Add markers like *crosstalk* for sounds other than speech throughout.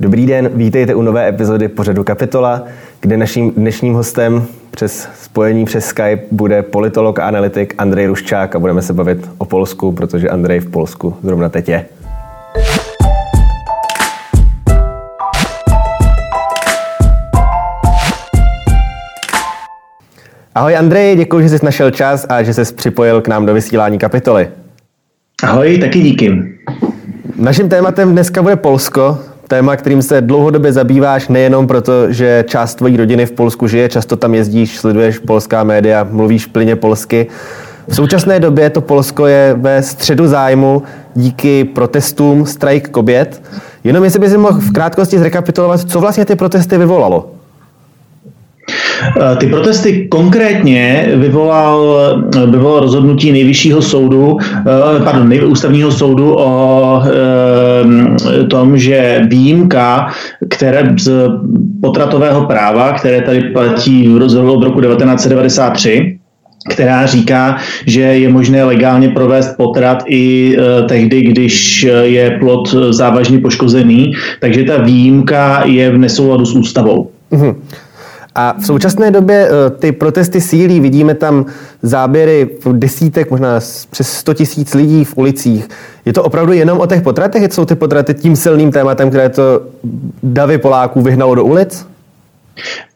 Dobrý den, vítejte u nové epizody pořadu Kapitola, kde naším dnešním hostem přes spojení přes Skype bude politolog a analytik Andrej Ruščák a budeme se bavit o Polsku, protože Andrej v Polsku zrovna teď je. Ahoj Andrej, děkuji, že jsi našel čas a že jsi připojil k nám do vysílání kapitoly. Ahoj, taky díky. Naším tématem dneska bude Polsko, téma, kterým se dlouhodobě zabýváš nejenom proto, že část tvojí rodiny v Polsku žije, často tam jezdíš, sleduješ polská média, mluvíš plyně polsky. V současné době to Polsko je ve středu zájmu díky protestům strajk kobět. Jenom jestli bys mohl v krátkosti zrekapitulovat, co vlastně ty protesty vyvolalo. Eh, ty protesty konkrétně vyvolal, vyvolal rozhodnutí nejvyššího soudu, eh, pardon, ústavního soudu o eh, tom, že výjimka, které z potratového práva, které tady platí od roku 1993, která říká, že je možné legálně provést potrat i tehdy, když je plod závažně poškozený, takže ta výjimka je v nesouladu s ústavou. Mm-hmm. A v současné době eh, ty protesty sílí, vidíme tam záběry desítek, možná přes 100 tisíc lidí v ulicích. Je to opravdu jenom o těch potratech? Jsou ty potraty tím silným tématem, které to davy Poláků vyhnalo do ulic?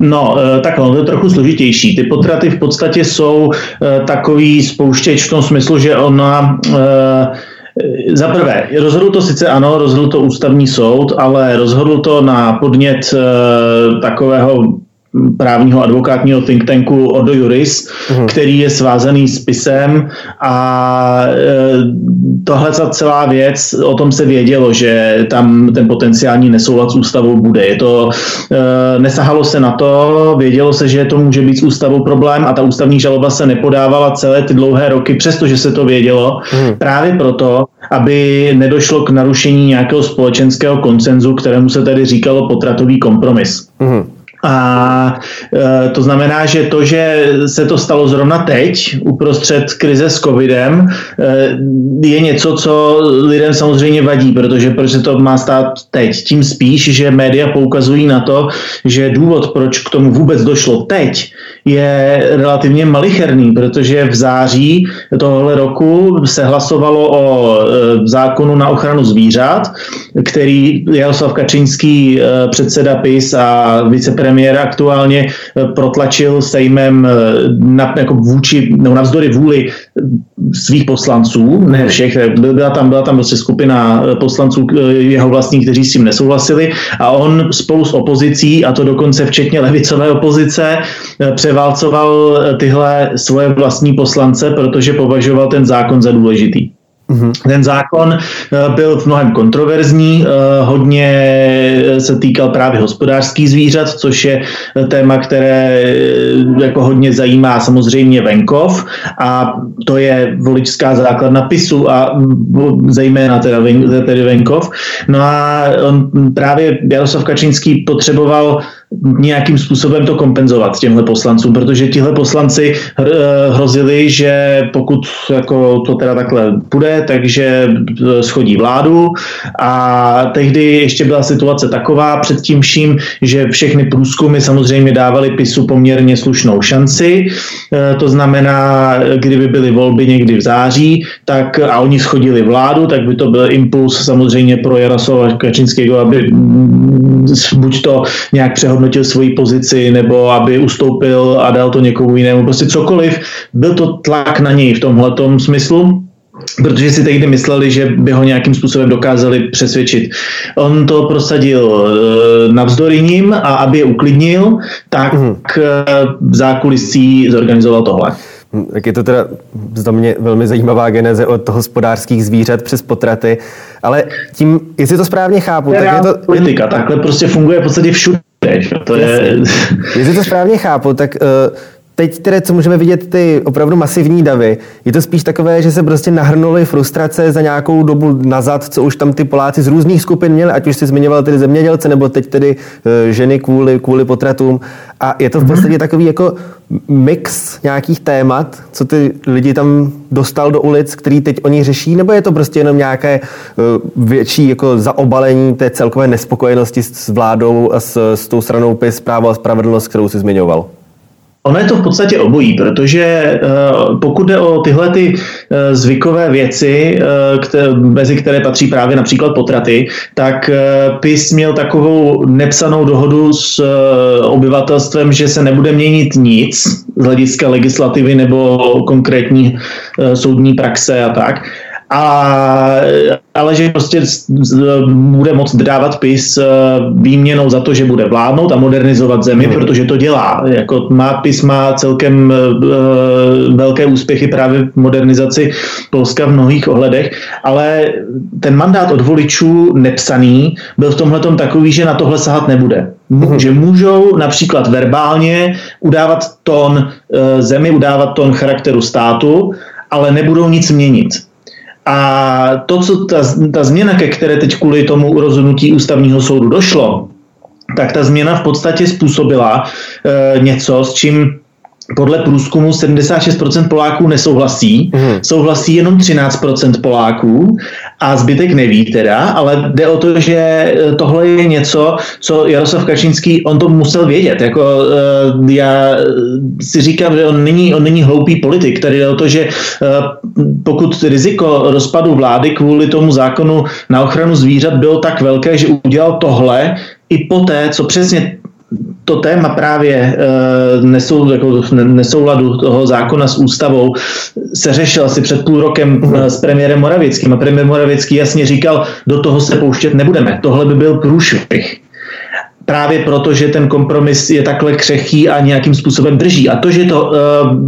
No, eh, tak to je trochu složitější. Ty potraty v podstatě jsou eh, takový spouštěč v tom smyslu, že ona za prvé, rozhodl to sice ano, rozhodl to ústavní soud, ale rozhodl to na podnět takového právního advokátního think tanku Ordo Juris, uhum. který je svázaný s pisem a e, tohle za celá věc, o tom se vědělo, že tam ten potenciální nesoulad s ústavou bude. Je to, e, nesahalo se na to, vědělo se, že to může být s ústavou problém a ta ústavní žaloba se nepodávala celé ty dlouhé roky, přestože se to vědělo, uhum. právě proto, aby nedošlo k narušení nějakého společenského koncenzu, kterému se tedy říkalo potratový kompromis. Uhum. A e, to znamená, že to, že se to stalo zrovna teď, uprostřed krize s covidem, e, je něco, co lidem samozřejmě vadí, protože proč se to má stát teď. Tím spíš, že média poukazují na to, že důvod, proč k tomu vůbec došlo teď, je relativně malicherný, protože v září tohle roku se hlasovalo o e, zákonu na ochranu zvířat, který Jaroslav Kačinský, e, předseda PIS a vicepremiér aktuálně e, protlačil sejmem na, jako vůči, no, navzdory vůli svých poslanců, ne všech, byla tam, byla tam prostě skupina poslanců jeho vlastních, kteří s tím nesouhlasili a on spolu s opozicí, a to dokonce včetně levicové opozice, převálcoval tyhle svoje vlastní poslance, protože považoval ten zákon za důležitý. Mm-hmm. Ten zákon eh, byl v mnohem kontroverzní, eh, hodně se týkal právě hospodářských zvířat, což je téma, které eh, jako hodně zajímá samozřejmě venkov a to je voličská základna PISu a zejména teda, ven, tedy venkov. No a on právě Jaroslav Kačínský potřeboval nějakým způsobem to kompenzovat těmhle poslancům, protože tihle poslanci hrozili, že pokud jako to teda takhle půjde, takže e, schodí vládu. A tehdy ještě byla situace taková před tím vším, že všechny průzkumy samozřejmě dávali PISu poměrně slušnou šanci, e, to znamená, kdyby byly volby někdy v září, tak a oni schodili vládu, tak by to byl impuls samozřejmě pro Jaroslava Kačinského, aby buď to nějak přehodnotil přehodnotil svoji pozici nebo aby ustoupil a dal to někomu jinému. Prostě cokoliv. Byl to tlak na něj v tomhle smyslu protože si tehdy mysleli, že by ho nějakým způsobem dokázali přesvědčit. On to prosadil e, navzdory ním a aby je uklidnil, tak mm. v zákulisí zorganizoval tohle. Hm, tak je to teda za mě velmi zajímavá geneze od hospodářských zvířat přes potraty, ale tím, jestli to správně chápu, tak je to... Politika, takhle prostě funguje v podstatě všude. To je... Jestli to správně chápu, tak uh, teď tedy, co můžeme vidět, ty opravdu masivní davy, je to spíš takové, že se prostě nahrnuly frustrace za nějakou dobu nazad, co už tam ty Poláci z různých skupin měli, ať už si zmiňoval tedy zemědělce, nebo teď tedy uh, ženy kvůli, kvůli potratům. A je to v podstatě takový jako mix nějakých témat, co ty lidi tam dostal do ulic, který teď oni řeší, nebo je to prostě jenom nějaké uh, větší jako zaobalení té celkové nespokojenosti s vládou a s, s tou stranou PIS, právo a spravedlnost, kterou si zmiňoval? Ono je to v podstatě obojí, protože eh, pokud jde o tyhle ty eh, zvykové věci, eh, mezi které patří právě například potraty, tak PIS měl takovou nepsanou dohodu s obyvatelstvem, že se nebude měnit nic z hlediska legislativy nebo konkrétní soudní praxe a tak a, ale že prostě bude moct dávat PIS eh, výměnou za to, že bude vládnout a modernizovat zemi, hmm. protože to dělá. Jako má PIS má celkem uh, velké úspěchy právě v modernizaci Polska v mnohých ohledech, ale ten mandát od voličů nepsaný byl v tomhle takový, že na tohle sahat nebude. Hmm. Že můžou například verbálně udávat tón uh, zemi, udávat tón charakteru státu, ale nebudou nic měnit. A to, co ta, ta změna, ke které teď kvůli tomu rozhodnutí ústavního soudu došlo, tak ta změna v podstatě způsobila e, něco, s čím podle průzkumu 76% Poláků nesouhlasí, mm. souhlasí jenom 13% Poláků a zbytek neví teda, ale jde o to, že eh, tohle je něco, co Jaroslav Kačínský, on to musel vědět. Jako, uh, já si říkám, že on není, on není hloupý politik. Tady jde o to, že pokud riziko rozpadu vlády kvůli tomu zákonu na ochranu zvířat bylo tak velké, že udělal tohle, i poté, co přesně to téma právě uh, nesou, jako nesouladu toho zákona s ústavou se řešil asi před půl rokem uh, s premiérem Moravickým a premiér Moravický jasně říkal, do toho se pouštět nebudeme. Tohle by byl průšvih právě proto, že ten kompromis je takhle křehký a nějakým způsobem drží. A to, že to, eh,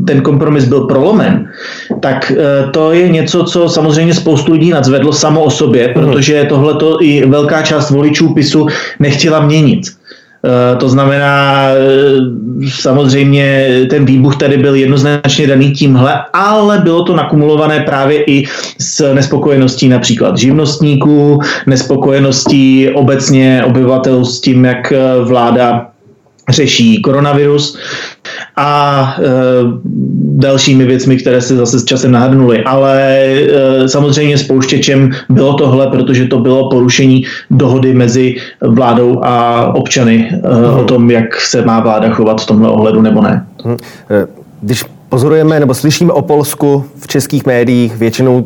ten kompromis byl prolomen, tak to je něco, co samozřejmě spoustu lidí nadzvedlo samo o sobě, mhm. protože tohle i velká část voličů PISu nechtěla měnit. Eh, to znamená, eh, samozřejmě ten výbuch tady byl jednoznačně daný tímhle, ale bylo to nakumulované právě i s nespokojeností například živnostníků, nespokojeností obecně obyvatel s tím, jak eh, vláda řeší koronavirus a e, dalšími věcmi, které se zase s časem nahrnuly. Ale e, samozřejmě spouštěčem bylo tohle, protože to bylo porušení dohody mezi vládou a občany e, hmm. o tom, jak se má vláda chovat v tomhle ohledu nebo ne. Když pozorujeme nebo slyšíme o Polsku v českých médiích, většinou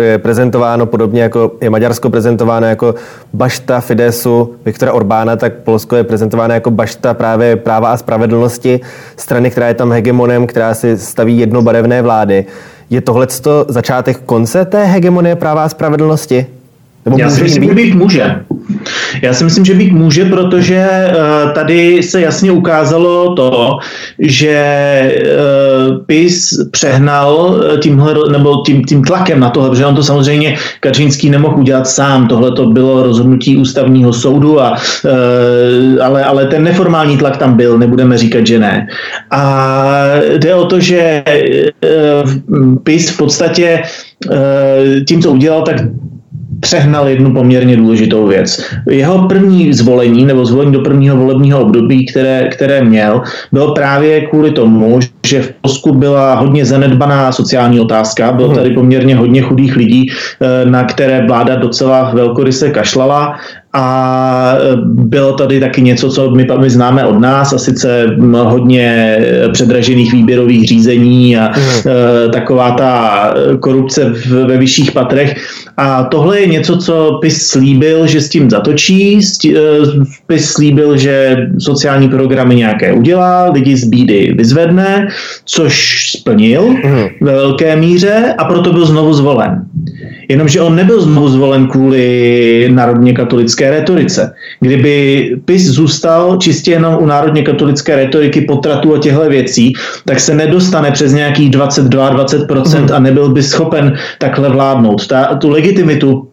je prezentováno podobně jako je Maďarsko prezentováno jako bašta Fidesu Viktora Orbána, tak Polsko je prezentováno jako bašta právě práva a spravedlnosti strany, která je tam hegemonem, která si staví jednobarevné vlády. Je tohle začátek konce té hegemonie práva a spravedlnosti? Nebo Já si myslím, být? že být může. Já si myslím, že být může, protože uh, tady se jasně ukázalo to, že uh, PIS přehnal eh, tímhle, nebo tím, tím tlakem na tohle, protože on to samozřejmě Kačínský nemohl udělat sám. Tohle to bylo rozhodnutí ústavního soudu, a, uh, ale, ale ten neformální tlak tam byl, nebudeme říkat, že ne. A jde o to, že PIS v podstatě tím, co udělal, tak přehnal jednu poměrně důležitou věc. Jeho první zvolení nebo zvolení do prvního volebního období, které, které měl, bylo právě kvůli tomu, že v Polsku byla hodně zanedbaná sociální otázka, bylo mhm. tady poměrně hodně chudých lidí, eh, na které vláda docela velkoryse kašlala a e, bylo tady taky něco, co my, my známe od nás, a sice hodně předražených výběrových řízení a mm. taková ta korupce v, ve vyšších patrech. A tohle je něco, co PIS slíbil, že s tím zatočí. E, PIS slíbil, že sociální programy nějaké udělá, lidi z bídy vyzvedne, což splnil mm. ve velké míře a proto byl znovu zvolen. Jenomže on nebyl znovu zvolen kvůli národně katolické retorice. Kdyby PIS zůstal čistě jenom u národně katolické retoriky potratu a těchto věcí, tak se nedostane přes nějakých 22-20% mm. a nebyl by schopen takhle vládnout. Ta, tu legitimitu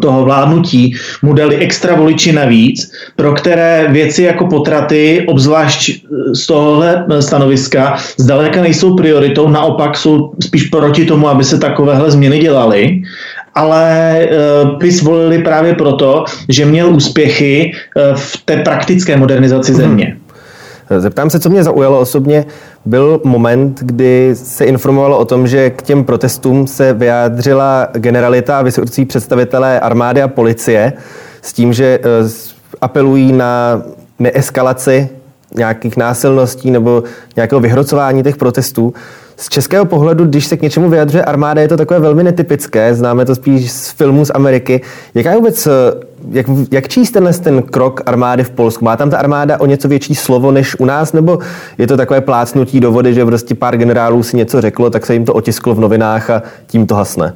toho vládnutí mu dali extra voliči navíc, pro které věci jako potraty, obzvlášť z tohohle stanoviska, zdaleka nejsou prioritou, naopak jsou spíš proti tomu, aby se takovéhle změny dělaly ale uh, PIS volili právě proto, že měl úspěchy v té praktické modernizaci země. Zeptám se, co mě zaujalo osobně. Byl moment, kdy se informovalo o tom, že k těm protestům se vyjádřila generalita a vysocí představitelé armády a policie s tím, že eh, apelují na neeskalaci nějakých násilností nebo nějakého vyhrocování těch protestů. Z českého pohledu, když se k něčemu vyjadřuje armáda, je to takové velmi netypické, známe to spíš z filmů z Ameriky. Jaká je vůbec, eh, jak, jak číst tenhle ten krok armády v Polsku? Má tam ta armáda o něco větší slovo než u nás, nebo je to takové plácnutí do vody, že prostě pár generálů si něco řeklo, tak se jim to otisklo v novinách a tím to hasne?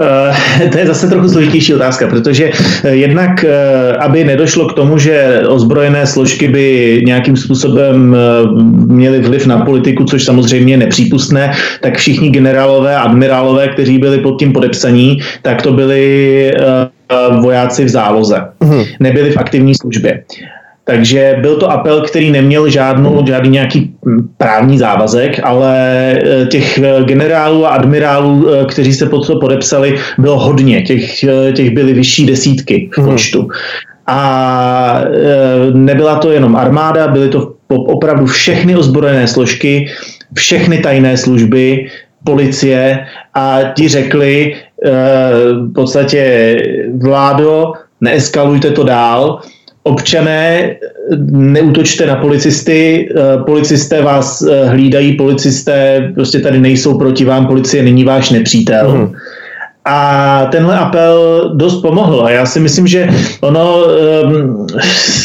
Eh, to je zase trochu složitější otázka, protože eh, jednak, eh, aby nedošlo k tomu, že ozbrojené složky by nějakým způsobem měly vliv na politiku, což samozřejmě je nepřípustné, tak všichni generálové a admirálové, kteří byli pod tím podepsaní, tak to byli vojáci v záloze. Mhm. Nebyli v aktivní službě. Takže byl to apel, který neměl žádnou, žádný nějaký právní závazek, ale eh, těch eh, generálů a admirálů, eh, kteří se pod to podepsali, bylo hodně. Těch, těch byly vyšší desítky v mhm. počtu. A nebyla to jenom armáda, byly to opravdu všechny ozbrojené složky, všechny tajné služby, policie a ti řekli v podstatě vládo, neeskalujte to dál, občané, neutočte na policisty, eh, policisté vás eh, hlídají, policisté prostě tady nejsou proti vám, policie není váš nepřítel. Mm. A tenhle apel dost pomohl. A já si myslím, že ono, um,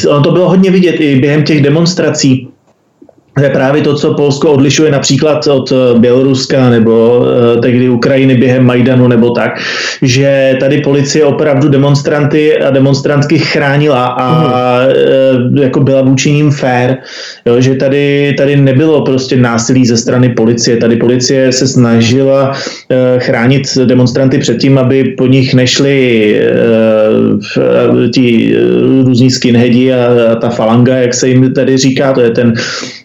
ono to bylo hodně vidět i během těch demonstrací je právě to, co Polsko odlišuje například od eh, Běloruska nebo uh, tehdy Ukrajiny během Majdanu nebo tak, že tady policie opravdu demonstranty a demonstrantky chránila a uh, jako byla vůči ním fair, jo, že tady, tady nebylo prostě násilí ze strany policie, tady policie se snažila chránit demonstranty před tím, aby po nich nešli ti různí skinheadi a, ta falanga, jak se jim tady říká, to je ten Eh,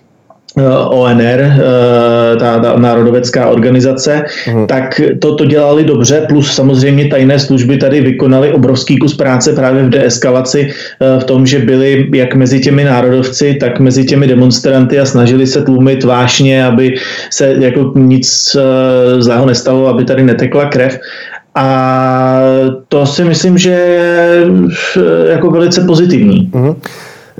ONR, eh, ta, ta národovecká organizace, uh-huh. tak to, to dělali dobře, plus samozřejmě tajné služby tady vykonali obrovský kus práce právě v deeskalaci, eh, v tom, že byli jak mezi těmi národovci, tak mezi těmi demonstranty a snažili se tlumit vášně, aby se jako nic zlého nestalo, aby tady netekla krev. A to si myslím, že je jako velice pozitivní. Uh-huh.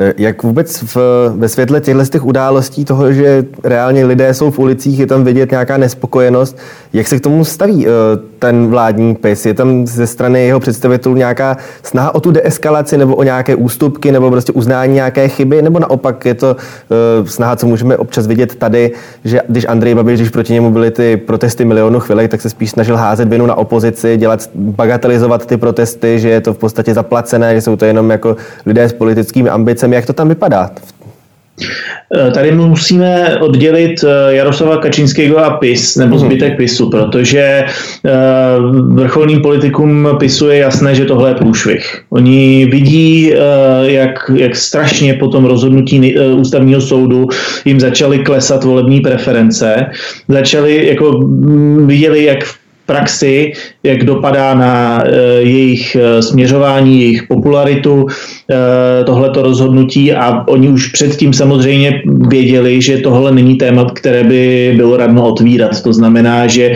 Eh, jak vůbec v, ve světle těchto těch událostí toho, že reálně lidé jsou v ulicích, je tam vidět nějaká nespokojenost, jak se k tomu staví eh, ten vládní PIS? Je tam ze strany jeho představitelů nějaká snaha o tu deeskalaci nebo o nějaké ústupky nebo prostě uznání nějaké chyby, nebo naopak je to uh, snaha, co můžeme občas vidět tady, že když Andrej Babiš, když proti němu byly ty protesty milionu chvilek, tak se spíš snažil házet vinu na opozici, dělat, bagatelizovat ty protesty, že je to v podstatě zaplacené, že jsou to jenom jako lidé s politickými ambicemi. Jak to tam vypadá Eh, tady musíme oddělit eh, Jaroslava Kačínského a PIS, nebo mhm. zbytek PISu, protože eh, vrcholným politikům PISu je jasné, že tohle je průšvih. Oni vidí, jak, jak strašně po tom rozhodnutí ústavního soudu jim začaly klesat volební preference, začali, jako mm, viděli, jak v praxi, jak dopadá na eh, jejich eh, směřování, jejich popularitu, eh, tohleto rozhodnutí a oni už předtím samozřejmě věděli, že tohle není téma, které by bylo radno otvírat. To znamená, že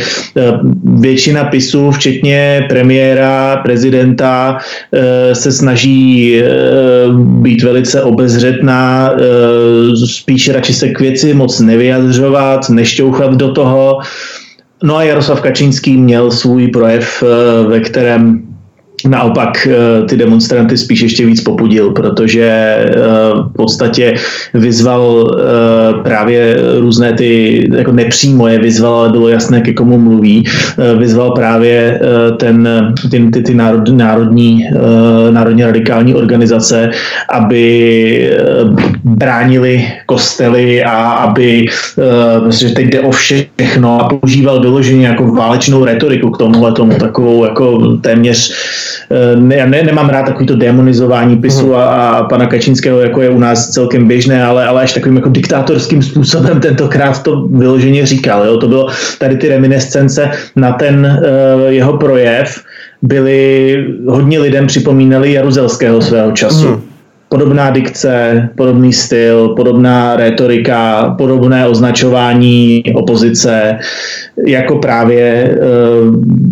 většina pisů, včetně premiéra, prezidenta, se snaží být velice obezřetná, spíš radši se k věci moc nevyjadřovat, nešťouchat do toho. No a Jaroslav Kačínský měl svůj projev, eh, ve kterém naopak eh, ty demonstranty spíš ještě víc popudil, protože eh, v podstatě vyzval právě různé ty, jako nepřímo je vyzval, ale bylo jasné, ke komu mluví, vyzval právě ten, ty, ty, ty národ, národní, národní radikální organizace, aby bránili kostely a aby, že teď jde o všechno a používal vyloženě jako válečnou retoriku k tomuhle tomu, takovou jako téměř já ne, nemám rád takovýto demonizování PISu mhm. a, a pana Kačínského, jako je u nás celkem běžné, ale, ale až takovým jako diktátorským způsobem tentokrát to vyloženě říkal. Jo? To bylo tady ty reminiscence na ten uh, jeho projev, byli, hodně lidem připomínali Jaruzelského svého času. Mm podobná dikce, podobný styl, podobná retorika, podobné označování opozice, jako právě eh,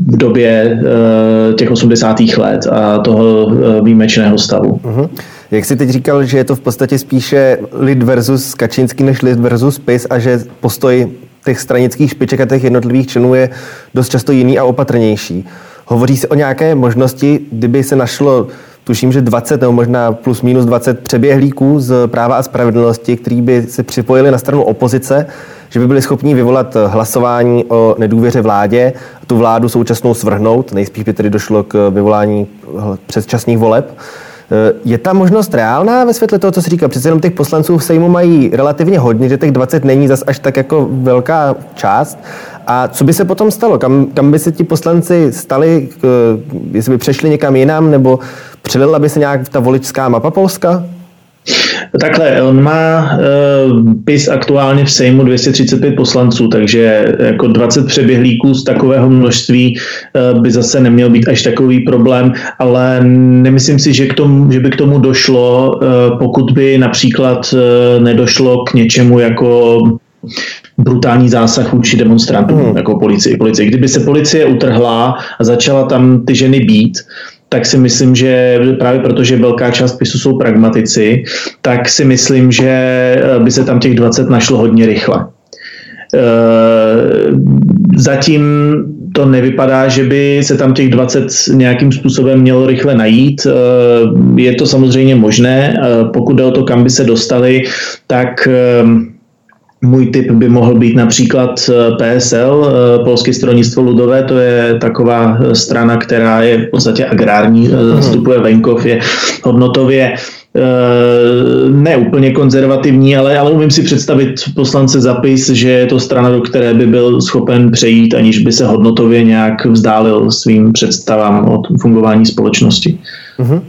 v době eh, těch 80. let a toho eh, výjimečného stavu. Uh-huh. Jak jsi teď říkal, že je to v podstatě spíše lid versus Kačínský než lid versus PIS a že postoj těch stranických špiček a těch jednotlivých členů je dost často jiný a opatrnější. Hovoří se o nějaké možnosti, kdyby se našlo tuším, že 20 nebo možná plus minus 20 přeběhlíků z práva a spravedlnosti, kteří by se připojili na stranu opozice, že by byli schopni vyvolat hlasování o nedůvěře vládě, tu vládu současnou svrhnout, nejspíš by tedy došlo k vyvolání předčasných voleb. Je ta možnost reálná ve světle toho, co se říká? Přece jenom těch poslanců v Sejmu mají relativně hodně, že těch 20 není zas až tak jako velká část. A co by se potom stalo? Kam, kam by se ti poslanci stali, jestli by přešli někam jinam, nebo přelila by se nějak ta voličská mapa Polska? Takhle, on má uh, PIS aktuálně v Sejmu 235 poslanců, takže jako 20 přeběhlíků z takového množství uh, by zase neměl být až takový problém, ale nemyslím si, že, k tomu, že by k tomu došlo, uh, pokud by například uh, nedošlo k něčemu jako brutální zásah vůči demonstrantům, hmm. jako policii, policii. Kdyby se policie utrhla a začala tam ty ženy být, tak si myslím, že právě protože velká část pisu jsou pragmatici, tak si myslím, že eh, by se tam těch 20 našlo hodně rychle. Eh, zatím to nevypadá, že by se tam těch 20 nějakým způsobem mělo rychle najít. Eh, je to samozřejmě možné, pokud jde o to, kam by se dostali, tak můj typ by mohl být například eh, PSL, eh, Polské stranictvo ludové, to je taková eh, strana, která je v podstatě agrární, zastupuje venkov, je hodnotově ne úplně konzervativní, ale, ale umím si představit poslance zapis, že je to strana, do které by byl schopen přejít, aniž by se hodnotově nějak vzdálil svým představám o fungování společnosti. Uh-huh.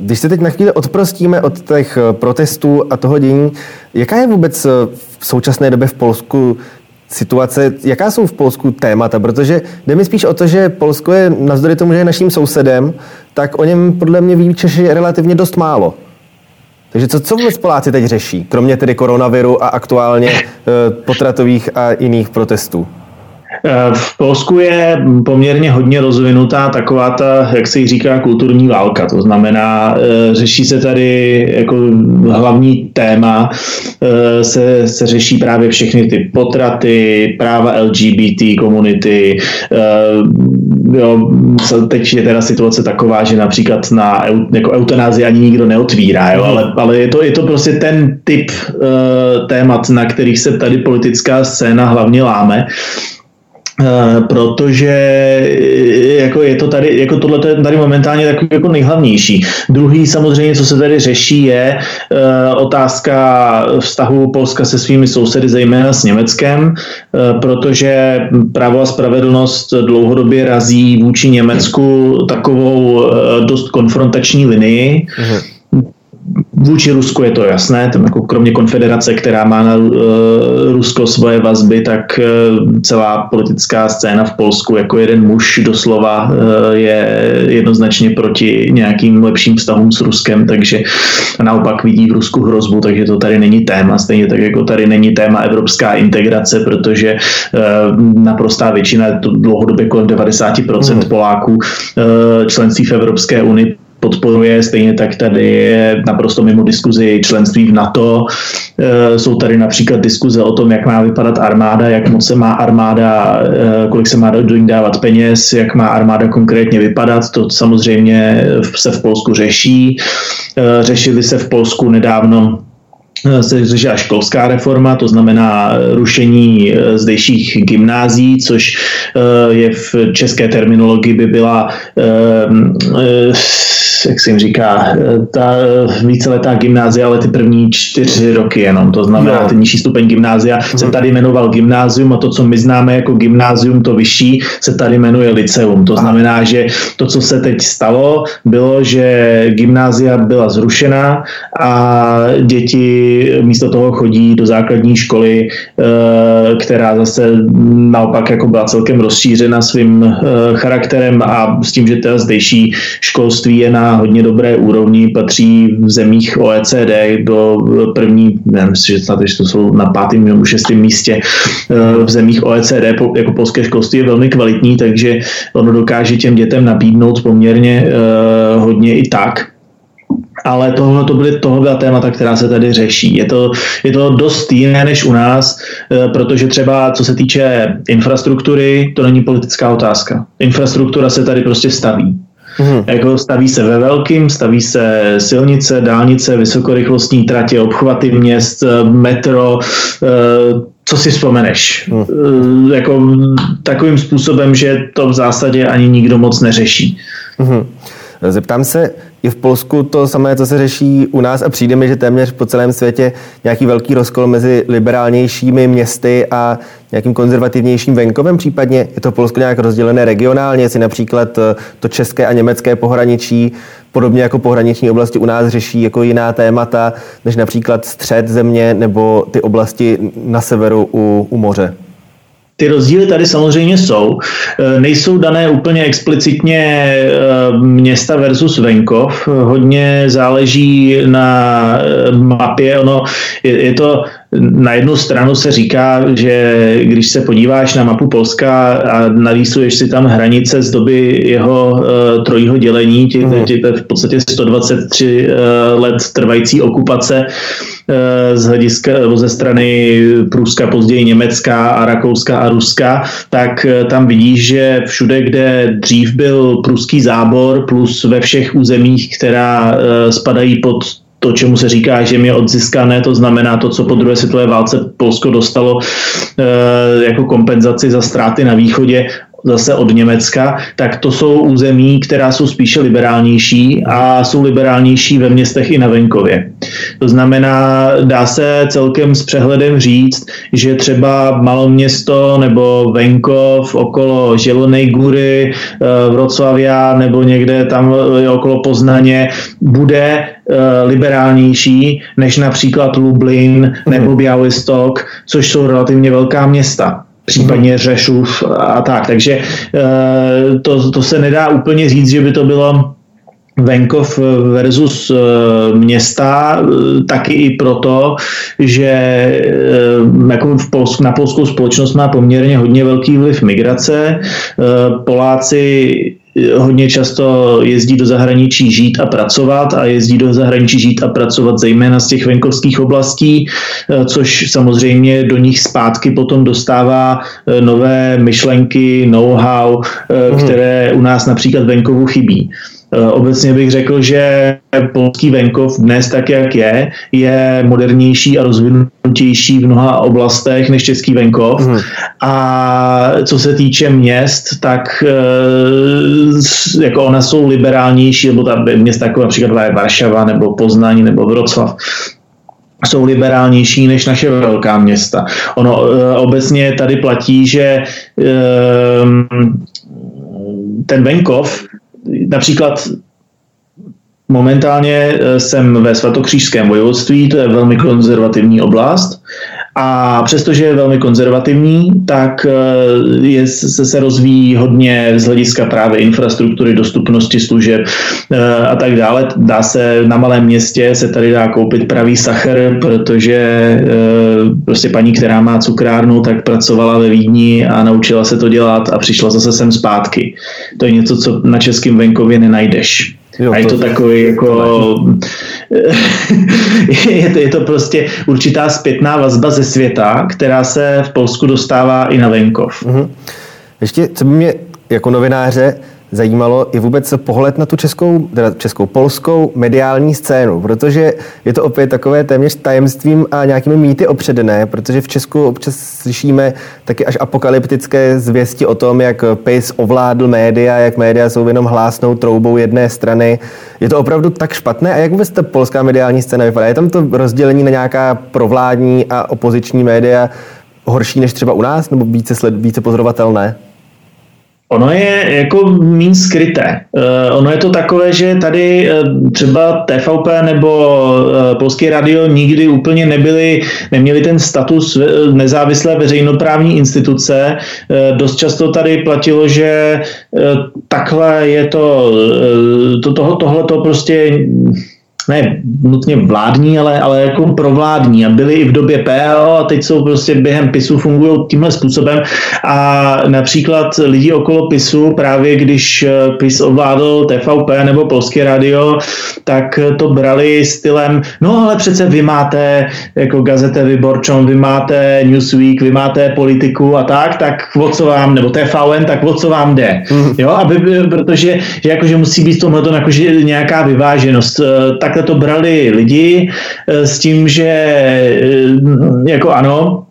Když se teď na chvíli odprostíme od těch protestů a toho dění, jaká je vůbec v současné době v Polsku situace, jaká jsou v Polsku témata, protože jde mi spíš o to, že Polsko je, navzdory tomu, že je naším sousedem, tak o něm podle mě ví Češi relativně dost málo. Takže co, co vůbec Poláci teď řeší, kromě tedy koronaviru a aktuálně potratových a jiných protestů? Eh, v Polsku je poměrně hodně rozvinutá taková ta, jak se jí říká, kulturní válka. To znamená, eh, řeší se tady jako hlavní téma, eh, se, se řeší právě všechny ty potraty, práva LGBT komunity. Jo, teď je teda situace taková, že například na jako eutanázii ani nikdo neotvírá, jo, ale, ale je, to, je to prostě ten typ témat, na kterých se tady politická scéna hlavně láme. Eh, protože eh, jako je to tady, jako tohle je tady momentálně takový jako nejhlavnější. Druhý samozřejmě, co se tady řeší, je uh, otázka vztahu Polska se svými sousedy, zejména s Německem, protože právo a spravedlnost dlouhodobě razí vůči Německu takovou dost konfrontační linii. Uh-huh Vůči Rusku je to jasné, tam jako kromě konfederace, která má na uh, Rusko svoje vazby, tak uh, celá politická scéna v Polsku jako jeden muž doslova uh, je jednoznačně proti nějakým lepším vztahům s Ruskem, takže naopak vidí v Rusku hrozbu, takže to tady není téma, stejně tak jako tady není téma evropská integrace, protože naprostá většina, to dlouhodobě kolem 90% mm. Poláků členství v Evropské unii podporuje. Stejně tak tady je naprosto mimo diskuzi členství v NATO. E, jsou tady například diskuze o tom, jak má vypadat armáda, jak moc se má armáda, e, kolik se má do ní dávat peněz, jak má armáda konkrétně vypadat. To samozřejmě se v Polsku řeší. E, řešili se v Polsku nedávno se řeší školská reforma, to znamená rušení zdejších gymnází, což je v české terminologii by byla jak se jim říká, ta víceletá gymnázia, ale ty první čtyři roky jenom, to znamená no. ten nižší stupeň gymnázia se mhm. tady jmenoval gymnázium a to, co my známe jako gymnázium, to vyšší, se tady jmenuje liceum. To znamená, že to, co se teď stalo, bylo, že gymnázia byla zrušena a děti místo toho chodí do základní školy, eh, která zase naopak jako byla celkem rozšířena svým eh, charakterem a s tím, že teda zdejší školství je na hodně dobré úrovni, patří v zemích OECD do první, nevím, že snad to jsou na pátém nebo šestém místě eh, v zemích OECD, jako polské školství je velmi kvalitní, takže ono dokáže těm dětem nabídnout poměrně hodně i tak, ale tohle to byly tohle byla témata, která se tady řeší. Je to, je to dost jiné než u nás, eh, protože třeba co se týče infrastruktury, to není politická otázka. Infrastruktura se tady prostě staví. Hmm. Jako staví se ve velkým, staví se silnice, dálnice, vysokorychlostní tratě, obchvaty měst, eh, metro, eh, co si vzpomeneš? Hmm. Jako takovým způsobem, že to v zásadě ani nikdo moc neřeší. Hmm. Zeptám se, i v Polsku to samé, co se řeší u nás a přijde mi, že téměř po celém světě nějaký velký rozkol mezi liberálnějšími městy a nějakým konzervativnějším venkovem případně? Je to Polsko nějak rozdělené regionálně, jestli například eh, to české a německé pohraničí, podobně jako pohraniční oblasti u nás řeší jako jiná témata, než například střed země nebo ty oblasti na severu u, u moře? Ty rozdíly tady samozřejmě jsou. E, nejsou dané úplně explicitně e, města versus venkov. Hodně záleží na e, mapě. Ono je, je to na jednu stranu se říká, že když se podíváš na mapu Polska a narýsuješ si tam hranice z doby jeho uh, trojího dělení, tě, mm. tě, v podstatě 123 uh, let trvající okupace uh, z hlediska ze strany Pruska, později Německa a Rakouska a Ruska, tak uh, tam vidíš, že všude, kde dřív byl pruský zábor, plus ve všech územích, která uh, spadají pod to, čemu se říká, že je odzískané, to znamená to, co po druhé světové válce Polsko dostalo e, jako kompenzaci za ztráty na východě zase od Německa, tak to jsou území, která jsou spíše liberálnější a jsou liberálnější ve městech i na venkově. To znamená, dá se celkem s přehledem říct, že třeba maloměsto nebo venkov okolo Želonej Gury, eh, Vroclavia nebo někde tam eh, okolo Poznaně bude eh, liberálnější než například Lublin nebo Białystok, což jsou relativně velká města případně Řešův a tak. Takže to, to se nedá úplně říct, že by to bylo venkov versus eh, města, eh, taky i proto, že jako v Polsku, na polskou společnost má poměrně hodně velký vliv migrace. Poláci hodně často jezdí do zahraničí žít a pracovat a jezdí do zahraničí žít a pracovat zejména z těch venkovských oblastí, eh, což samozřejmě do nich zpátky potom dostává eh, nové myšlenky, know-how, mm. které u nás například venkovu chybí. Eh, obecně bych řekl, že polský venkov dnes tak, jak je, je modernější a rozvinutější v mnoha oblastech než český venkov. Mm. A co se týče měst, tak eh, jako ona jsou liberálnější, nebo ta města jako například Varšava, nebo Poznaní, nebo Wroclaw, jsou liberálnější než naše velká města. Ono eh, obecně tady platí, že ten venkov Například momentálně eh, jsem ve Svatokřížském vojvodství, to je velmi konzervativní oblast a přestože je velmi konzervativní, tak eh, je, se, se rozvíjí hodně z hlediska právě infrastruktury, dostupnosti služeb eh, a tak dále. Dá se na malém městě se tady dá koupit pravý sacher, protože prostě paní, která má cukrárnu, tak pracovala ve Vídni a naučila se to dělat a přišla zase sem zpátky. To je něco, co na českém venkově nenajdeš. Jo, a je to, to takový jako... *laughs* je, to, je to prostě určitá zpětná vazba ze světa, která se v Polsku dostává i na venkov. Mm-hmm. Ještě, co by mě jako novináře zajímalo i vůbec pohled na tu českou, teda českou, polskou mediální scénu, protože je to opět takové téměř tajemstvím a nějakými mýty opředené, protože v Česku občas slyšíme taky až apokalyptické zvěsti o tom, jak PIS ovládl média, jak média jsou jenom hlásnou troubou jedné strany. Je to opravdu tak špatné? A jak vůbec ta polská mediální scéna vypadá? Je tam to rozdělení na nějaká provládní a opoziční média horší než třeba u nás, nebo více, sled, více pozorovatelné? Ono je jako mín skryté. Uh, ono je to takové, že tady uh, třeba TVP nebo uh, Polský radio nikdy úplně nebyly, neměli ten status nezávislé veřejnoprávní instituce. Dost často tady platilo, že takhle je to, to toho, tohle to prostě ne nutně vládní, ale, ale jako provládní a byli i v době PL a teď jsou prostě během PISu fungují tímhle způsobem a například lidi okolo PISu právě když eh, PIS ovládl TVP nebo Polské radio, tak to brali stylem, no ale přece vy máte jako gazete Vyborčon, vy máte Newsweek, vy máte politiku a tak, tak o co vám, nebo TVN, tak o co vám jde. Mm. Jo, aby, protože že jakože musí být v tomhle jakože nějaká vyváženost. Eh, tak takhle to brali lidi eh, s tím, že eh, jako ano,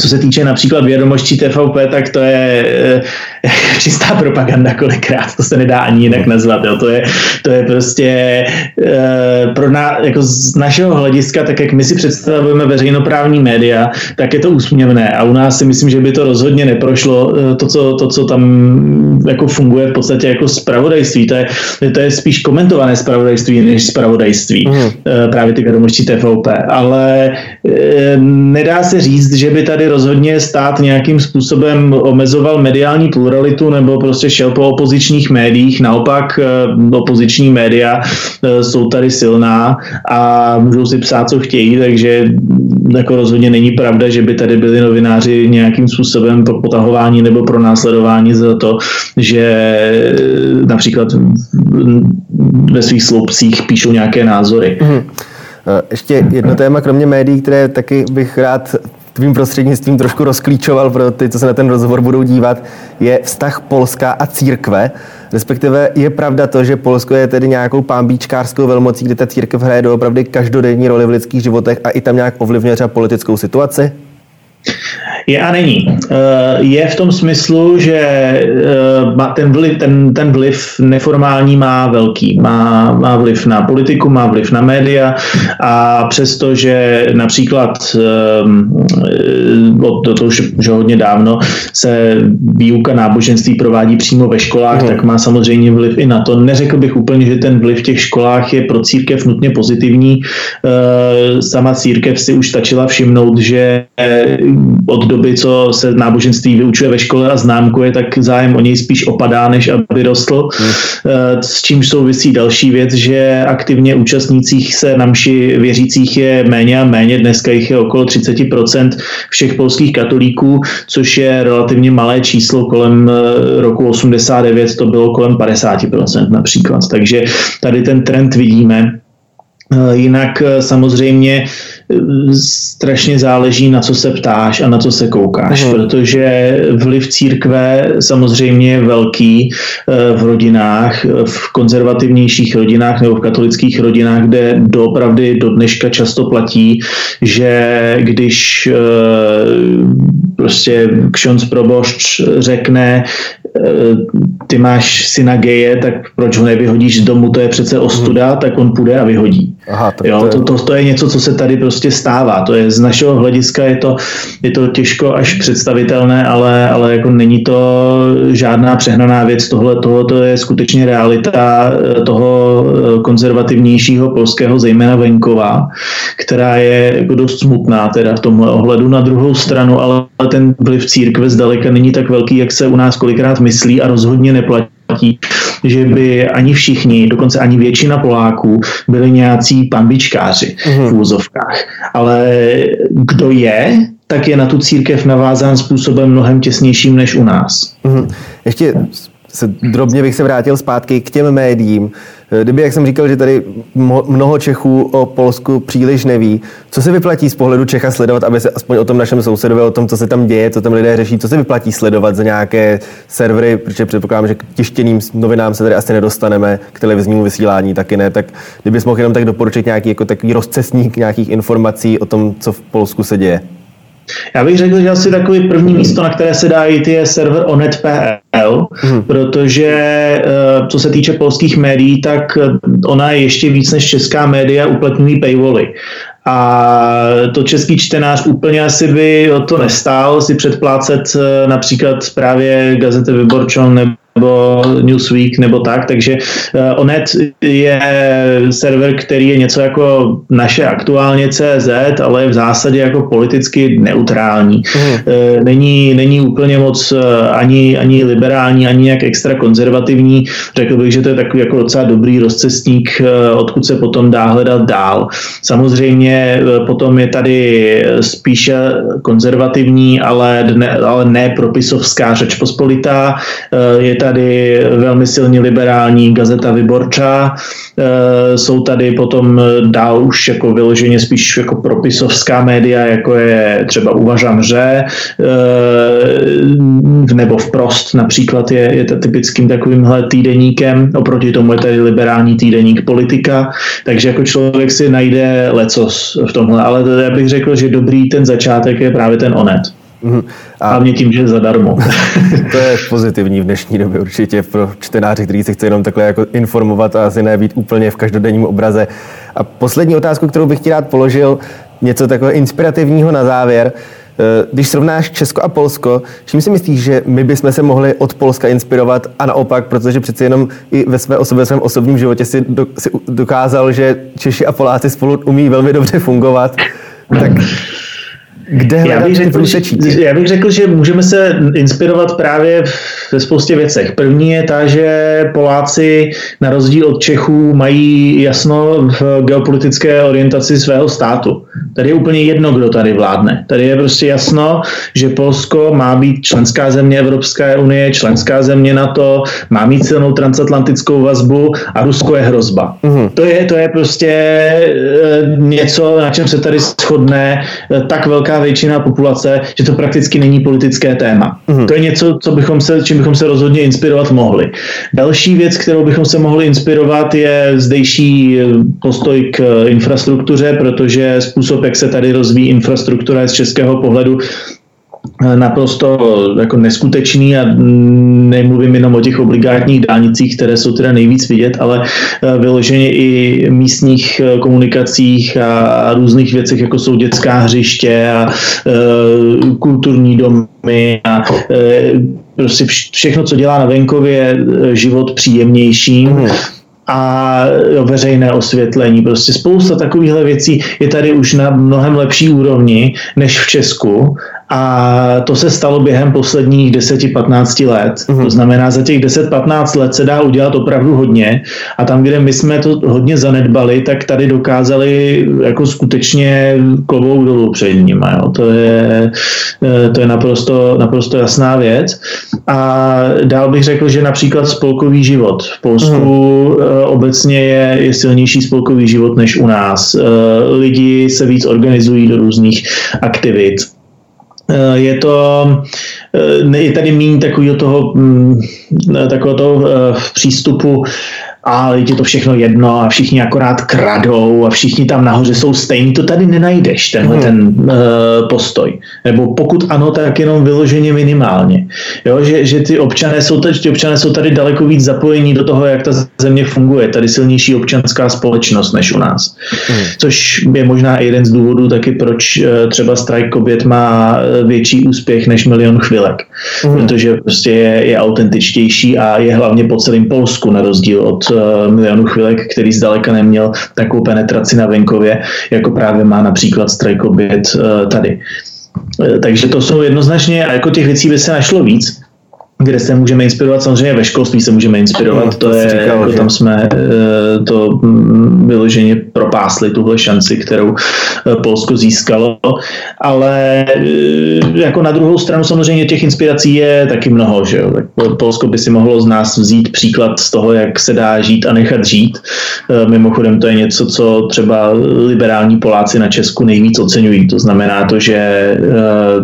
co se týče například vědomostí TVP, tak to je eh, *laughs* čistá propaganda kolikrát, to se nedá ani jinak nazvat. Jo. To, je, to je prostě eh, pro ná, jako z našeho hlediska, tak jak my si představujeme veřejnoprávní média, tak je to úsměvné a u nás si myslím, že by to rozhodně neprošlo, eh, to, co, to, co tam jako funguje v podstatě jako spravodajství. To je, to je spíš komentované spravodajství než spravodajství, mm. právě ty vědomosti TVP. Ale nedá se říct, že by tady rozhodně stát nějakým způsobem omezoval mediální pluralitu nebo prostě šel po opozičních médiích. Naopak eh, opoziční média eh, jsou tady silná a můžou si psát, co chtějí, takže jako rozhodně není pravda, že by tady byli novináři nějakým způsobem potahování nebo pro následování za to, že eh, například ve svých sloupcích píšou nějaké názory. Mm. Ještě jedno téma, kromě médií, které taky bych rád tvým prostřednictvím trošku rozklíčoval pro ty, co se na ten rozhovor budou dívat, je vztah Polska a církve. Respektive je pravda to, že Polsko je tedy nějakou pámbíčkářskou velmocí, kde ta církev hraje doopravdy každodenní roli v lidských životech a i tam nějak ovlivňuje třeba politickou situaci? Je a není. Eh, je v tom smyslu, že eh, ten vliv, ten, ten vliv neformální má velký. Má, má vliv na politiku, má vliv na média a přesto, že například eh, od to, to už že hodně dávno se výuka náboženství provádí přímo ve školách, mm. tak má samozřejmě vliv i na to. Neřekl bych úplně, že ten vliv v těch školách je pro církev nutně pozitivní. Sama církev si už stačila všimnout, že od doby, co se náboženství vyučuje ve škole a známkuje, tak zájem o něj spíš opadá, než aby rostl. Hmm. S čím souvisí další věc, že aktivně účastnících se na mši věřících je méně a méně. Dneska jich je okolo 30% všech polských katolíků, což je relativně malé číslo. Kolem eh, roku 89 to bylo kolem 50% například. Takže tady ten trend vidíme. Eh, jinak samozřejmě strašně záleží, na co se ptáš a na co se koukáš, mm. protože vliv církve samozřejmě je velký eh, v rodinách, v konzervativnějších rodinách nebo v katolických rodinách, kde doopravdy do dneška často platí, že když eh, prostě kšonc probošť řekne, Eh, ty máš syna geje, tak proč ho nevyhodíš z domu, to je přece ostuda, hmm. tak on půjde a vyhodí. Aha, to, jo, to, to, to je něco, co se tady prostě stává. To je z našeho hlediska je to, je to těžko až představitelné, ale, ale jako není to žádná přehnaná věc. Tohle, to je skutečně realita eh, toho eh, konzervativnějšího polského, zejména venkova, která je jako dost smutná teda v tomhle ohledu. Na druhou stranu, ale ten vliv církve zdaleka není tak velký, jak se u nás kolikrát myslí a rozhodně neplatí, že by ani všichni, dokonce ani většina Poláků byli nějací pambičkáři mm-hmm. v úzovkách. Ale kdo je, tak je na tu církev navázán způsobem mnohem těsnějším než u nás. Mm-hmm. Ještě se, drobně bych se vrátil zpátky k těm médiím. Kdyby, jak jsem říkal, že tady mnoho Čechů o Polsku příliš neví, co se vyplatí z pohledu Čecha sledovat, aby se aspoň o tom našem sousedovi, o tom, co se tam děje, co tam lidé řeší, co se vyplatí sledovat za nějaké servery, protože předpokládám, že k tištěným novinám se tady asi nedostaneme, k televiznímu vysílání taky ne, tak kdybys mohl jenom tak doporučit nějaký jako takový rozcesník nějakých informací o tom, co v Polsku se děje. Já bych řekl, že asi takový první místo, na které se dá jít, je server onet.pl, hmm. protože eh, co se týče polských médií, tak ona je ještě víc než česká média uplatňují paywally. A to český čtenář úplně asi by o to nestál si předplácet eh, například právě gazety Vyborčon nebo nebo Newsweek nebo tak, takže uh, Onet je server, který je něco jako naše aktuálně CZ, ale je v zásadě jako politicky neutrální. Mm. Není, není úplně moc uh, ani, ani liberální, ani nějak extra konzervativní. Řekl bych, že to je takový jako docela dobrý rozcestník, odkud se potom dá hledat dál. Samozřejmě potom je tady spíše konzervativní, ale, ne, ale ne propisovská řeč pospolitá. Je tady velmi silně liberální gazeta Vyborča, e, jsou tady potom dál už jako vyloženě spíš jako propisovská média, jako je třeba Uvažam Ře, e, nebo Vprost například je, je to typickým takovýmhle týdeníkem, oproti tomu je tady liberální týdeník Politika, takže jako člověk si najde lecos v tomhle, ale já bych řekl, že dobrý ten začátek je právě ten Onet. Mm. A Hlavně tím, že zadarmo. *laughs* to je pozitivní v dnešní době určitě pro čtenáře, kteří se chce jenom takhle jako informovat a asi nebýt úplně v každodenním obraze. A poslední otázku, kterou bych ti rád položil, něco takového inspirativního na závěr. Eh, když srovnáš Česko a Polsko, čím si myslíš, že my bychom se mohli od Polska inspirovat a naopak, protože přeci jenom i ve, své osobě, ve svém osobním životě si, do, si dokázal, že Češi a Poláci spolu umí velmi dobře fungovat, tak kde já bych, řekl, že, já bych řekl, že můžeme se inspirovat právě ve spoustě věcech. První je ta, že Poláci na rozdíl od Čechů mají jasno v geopolitické orientaci svého státu. Tady je úplně jedno, kdo tady vládne. Tady je prostě jasno, že Polsko má být členská země Evropské unie, členská země NATO, má mít silnou transatlantickou vazbu a Rusko je hrozba. Mm-hmm. To, je, to je prostě e, něco, na čem se tady shodne e, tak velká většina populace, že to prakticky není politické téma. Mm-hmm. To je něco, co bychom se, čím bychom se rozhodně inspirovat mohli. Další věc, kterou bychom se mohli inspirovat, je zdejší eh, postoj k eh, infrastruktuře, protože způsob, jak se tady rozvíjí infrastruktura je z českého pohledu naprosto jako neskutečný a nemluvím jenom o těch obligátních dálnicích, které jsou teda nejvíc vidět, ale eh, vyloženě i místních eh, komunikacích a různých věcech, jako jsou dětská hřiště a e, kulturní domy a prostě všechno, co dělá na venkově život příjemnějším. Mm a veřejné osvětlení. Prostě spousta takovýchhle věcí je tady už na mnohem lepší úrovni než v Česku a to se stalo během posledních 10-15 let. Mm-hmm. To znamená, za těch 10-15 let se dá udělat opravdu hodně a tam, kde my jsme to hodně zanedbali, tak tady dokázali jako skutečně klovou dolů před nimi. Jo. To je, eh, to je naprosto, naprosto jasná věc. A dál bych řekl, že například spolkový život v Polsku mm-hmm. obecně je, je silnější spolkový život než u nás. Eh, lidi se víc organizují do různých aktivit je to, eh, je tady méně takového toho, mm, takového toho eh, přístupu a je to všechno jedno a všichni akorát kradou a všichni tam nahoře jsou stejní, to tady nenajdeš, tenhle hmm. ten uh, postoj. Nebo pokud ano, tak jenom vyloženě minimálně. Jo, že, že ty, občané jsou tady, ty občané jsou tady daleko víc zapojení do toho, jak ta země funguje. Tady silnější občanská společnost než u nás. Hmm. Což je možná i jeden z důvodů taky, proč uh, třeba strajk kobět má eh, větší úspěch než milion chvilek. Hmm. Protože prostě je, je autentičtější a je hlavně po celém Polsku na rozdíl od uh, milionu chvilek, který zdaleka neměl takovou penetraci na venkově, jako právě má například strajkobět uh, tady. Uh, takže to jsou jednoznačně, a jako těch věcí by se našlo víc, kde se můžeme inspirovat, samozřejmě ve školství se můžeme inspirovat, mm, to, je, říkal, jako že? tam jsme eh, to mm, vyloženě propásli, tuhle šanci, kterou eh, Polsko získalo, ale eh, jako na druhou stranu samozřejmě těch inspirací je taky mnoho, že jo? Polsko by si mohlo z nás vzít příklad z toho, jak se dá žít a nechat žít. Mimochodem to je něco, co třeba liberální Poláci na Česku nejvíc oceňují, to znamená to, že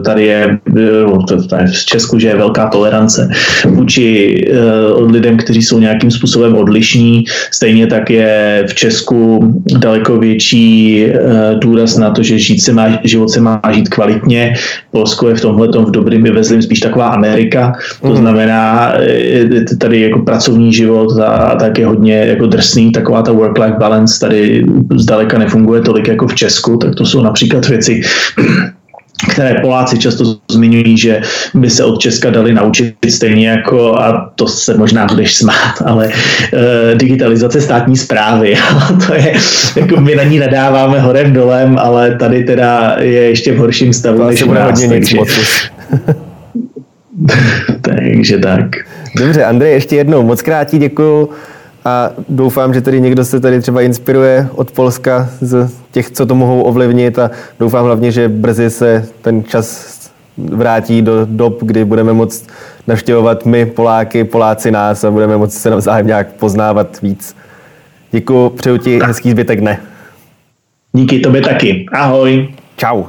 tady je, to je v Česku, že je velká tolerance vůči uh, lidem, kteří jsou nějakým způsobem odlišní. Stejně tak je v Česku daleko větší uh, důraz na to, že žít se má, život se má žít kvalitně. Polsko je v tomhle v dobrým i vezlým spíš taková Amerika. To mm. znamená, tady jako pracovní život a, a tak je hodně jako drsný, taková ta work-life balance tady zdaleka nefunguje tolik jako v Česku, tak to jsou například věci, které Poláci často zmiňují, že by se od Česka dali naučit stejně jako, a to se možná budeš smát, ale uh, digitalizace státní zprávy. *laughs* to je, jako my na ní nadáváme horem dolem, ale tady teda je ještě v horším stavu to než u nás. Hodně takže... *laughs* takže tak. Dobře, Andrej, ještě jednou moc krát děkuju a doufám, že tady někdo se tady třeba inspiruje od Polska z těch, co to mohou ovlivnit a doufám hlavně, že brzy se ten čas vrátí do dob, kdy budeme moct navštěvovat my Poláky, Poláci nás a budeme moct se navzájem nějak poznávat víc. Děkuji, přeju ti hezký zbytek dne. Díky tobě taky. Ahoj. Čau.